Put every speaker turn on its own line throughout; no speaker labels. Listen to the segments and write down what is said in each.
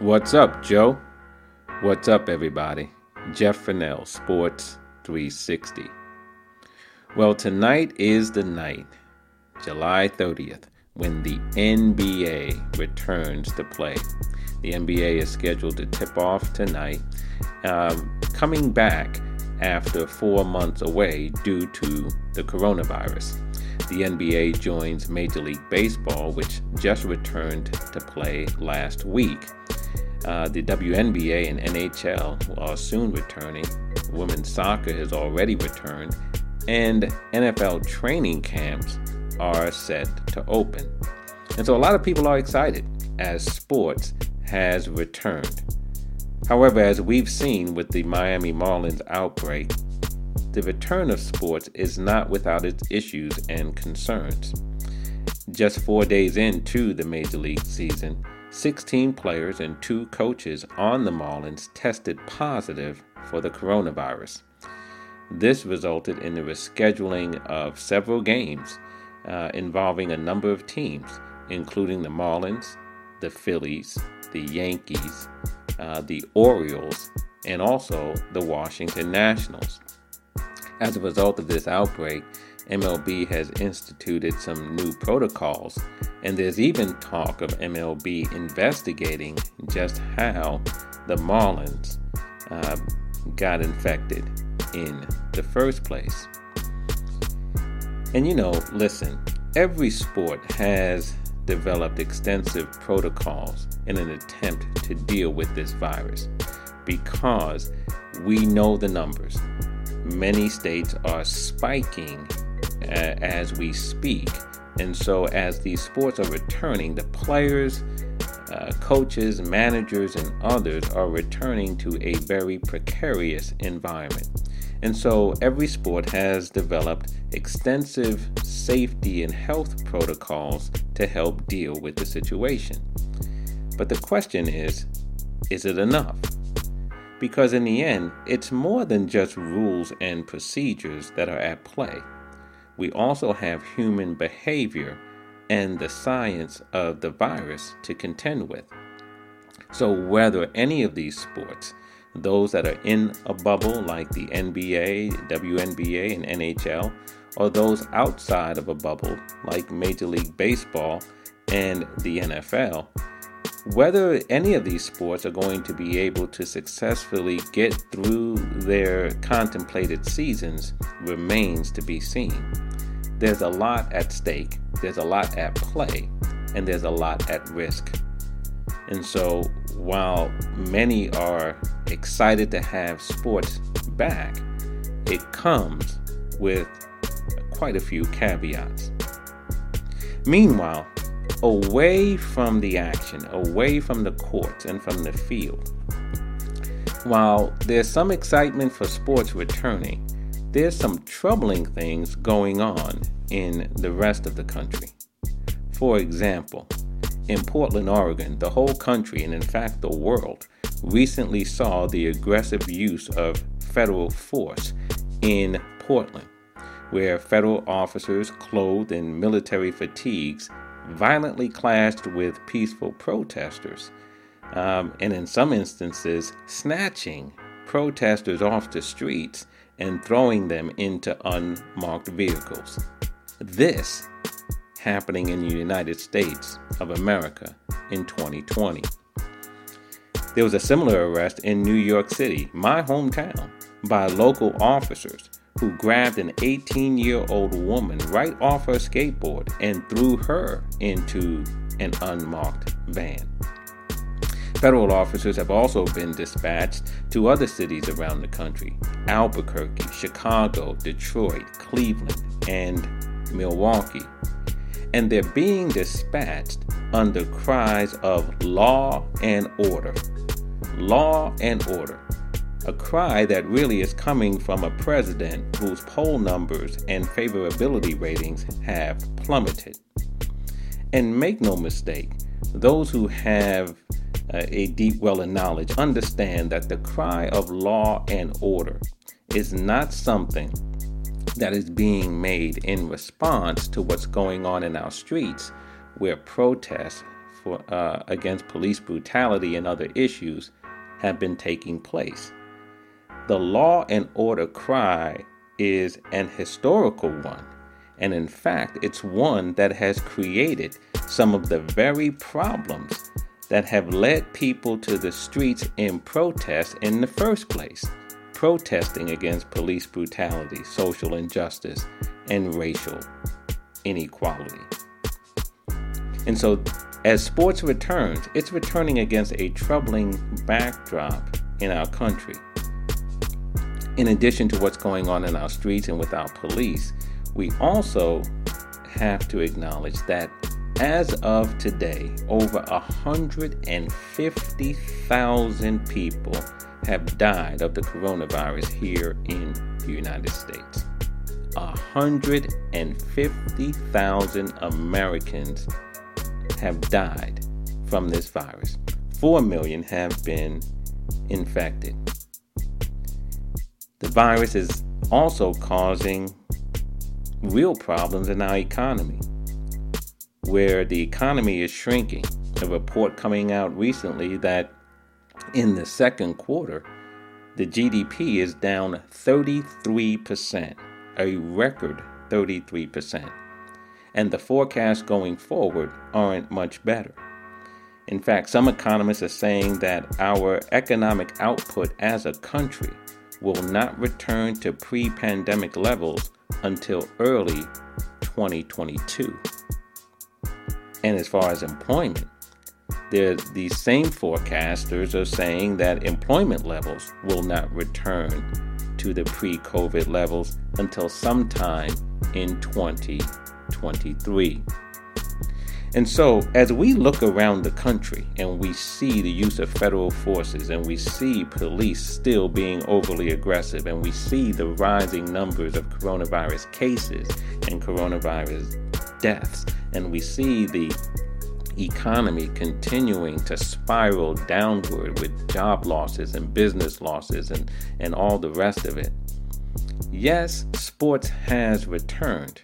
What's up, Joe? What's up, everybody? Jeff Fennell, Sports 360. Well, tonight is the night, July 30th, when the NBA returns to play. The NBA is scheduled to tip off tonight, um, coming back after four months away due to the coronavirus. The NBA joins Major League Baseball, which just returned to play last week. Uh, the WNBA and NHL are soon returning. Women's soccer has already returned, and NFL training camps are set to open. And so a lot of people are excited as sports has returned. However, as we've seen with the Miami Marlins outbreak, the return of sports is not without its issues and concerns. Just four days into the Major League season, 16 players and two coaches on the Marlins tested positive for the coronavirus. This resulted in the rescheduling of several games uh, involving a number of teams, including the Marlins, the Phillies, the Yankees, uh, the Orioles, and also the Washington Nationals. As a result of this outbreak, MLB has instituted some new protocols, and there's even talk of MLB investigating just how the Marlins uh, got infected in the first place. And you know, listen, every sport has developed extensive protocols in an attempt to deal with this virus because we know the numbers many states are spiking uh, as we speak. And so, as these sports are returning, the players, uh, coaches, managers, and others are returning to a very precarious environment. And so, every sport has developed extensive safety and health protocols to help deal with the situation. But the question is is it enough? Because in the end, it's more than just rules and procedures that are at play. We also have human behavior and the science of the virus to contend with. So, whether any of these sports, those that are in a bubble like the NBA, WNBA, and NHL, or those outside of a bubble like Major League Baseball and the NFL, whether any of these sports are going to be able to successfully get through their contemplated seasons remains to be seen. There's a lot at stake, there's a lot at play, and there's a lot at risk. And so, while many are excited to have sports back, it comes with quite a few caveats. Meanwhile, away from the action, away from the courts and from the field. While there's some excitement for sports returning, there's some troubling things going on in the rest of the country. For example, in Portland, Oregon, the whole country, and in fact the world, recently saw the aggressive use of federal force in Portland, where federal officers clothed in military fatigues violently clashed with peaceful protesters, um, and in some instances, snatching protesters off the streets and throwing them into unmarked vehicles. This happening in the United States of America in 2020. There was a similar arrest in New York City, my hometown, by local officers who grabbed an 18 year old woman right off her skateboard and threw her into an unmarked van. Federal officers have also been dispatched to other cities around the country Albuquerque, Chicago, Detroit, Cleveland, and Milwaukee. And they're being dispatched under cries of law and order. Law and order a cry that really is coming from a president whose poll numbers and favorability ratings have plummeted. And make no mistake, those who have uh, a deep well of knowledge understand that the cry of law and order is not something that is being made in response to what's going on in our streets, where protests for, uh, against police brutality and other issues have been taking place. The law and order cry is an historical one, and in fact, it's one that has created some of the very problems that have led people to the streets in protest in the first place, protesting against police brutality, social injustice, and racial inequality. And so, as sports returns, it's returning against a troubling backdrop in our country. In addition to what's going on in our streets and with our police, we also have to acknowledge that as of today, over 150,000 people have died of the coronavirus here in the United States. 150,000 Americans have died from this virus. 4 million have been infected. Virus is also causing real problems in our economy, where the economy is shrinking. A report coming out recently that in the second quarter, the GDP is down 33%, a record 33%. And the forecasts going forward aren't much better. In fact, some economists are saying that our economic output as a country will not return to pre pandemic levels until early 2022. And as far as employment, these same forecasters are saying that employment levels will not return to the pre COVID levels until sometime in 2023. And so, as we look around the country and we see the use of federal forces, and we see police still being overly aggressive, and we see the rising numbers of coronavirus cases and coronavirus deaths, and we see the economy continuing to spiral downward with job losses and business losses and, and all the rest of it. Yes, sports has returned,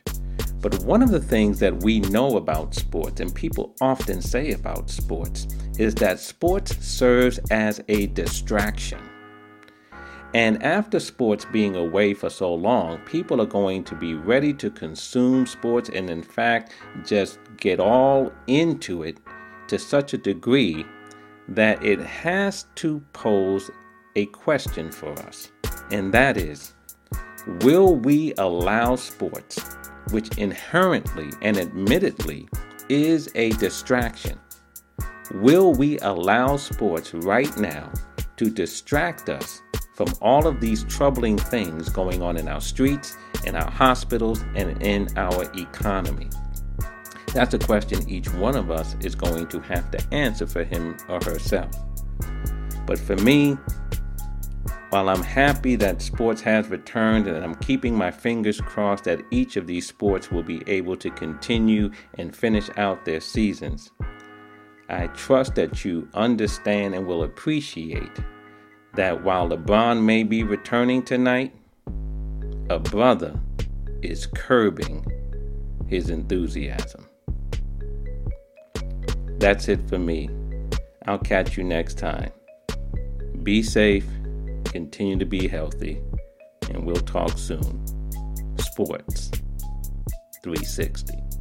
but one of the things that we know about sports, and people often say about sports, is that sports serves as a distraction. And after sports being away for so long, people are going to be ready to consume sports and, in fact, just get all into it to such a degree that it has to pose a question for us. And that is Will we allow sports which inherently and admittedly is a distraction. Will we allow sports right now to distract us from all of these troubling things going on in our streets, in our hospitals, and in our economy? That's a question each one of us is going to have to answer for him or herself. But for me, while I'm happy that sports has returned and I'm keeping my fingers crossed that each of these sports will be able to continue and finish out their seasons, I trust that you understand and will appreciate that while LeBron may be returning tonight, a brother is curbing his enthusiasm. That's it for me. I'll catch you next time. Be safe Continue to be healthy, and we'll talk soon. Sports 360.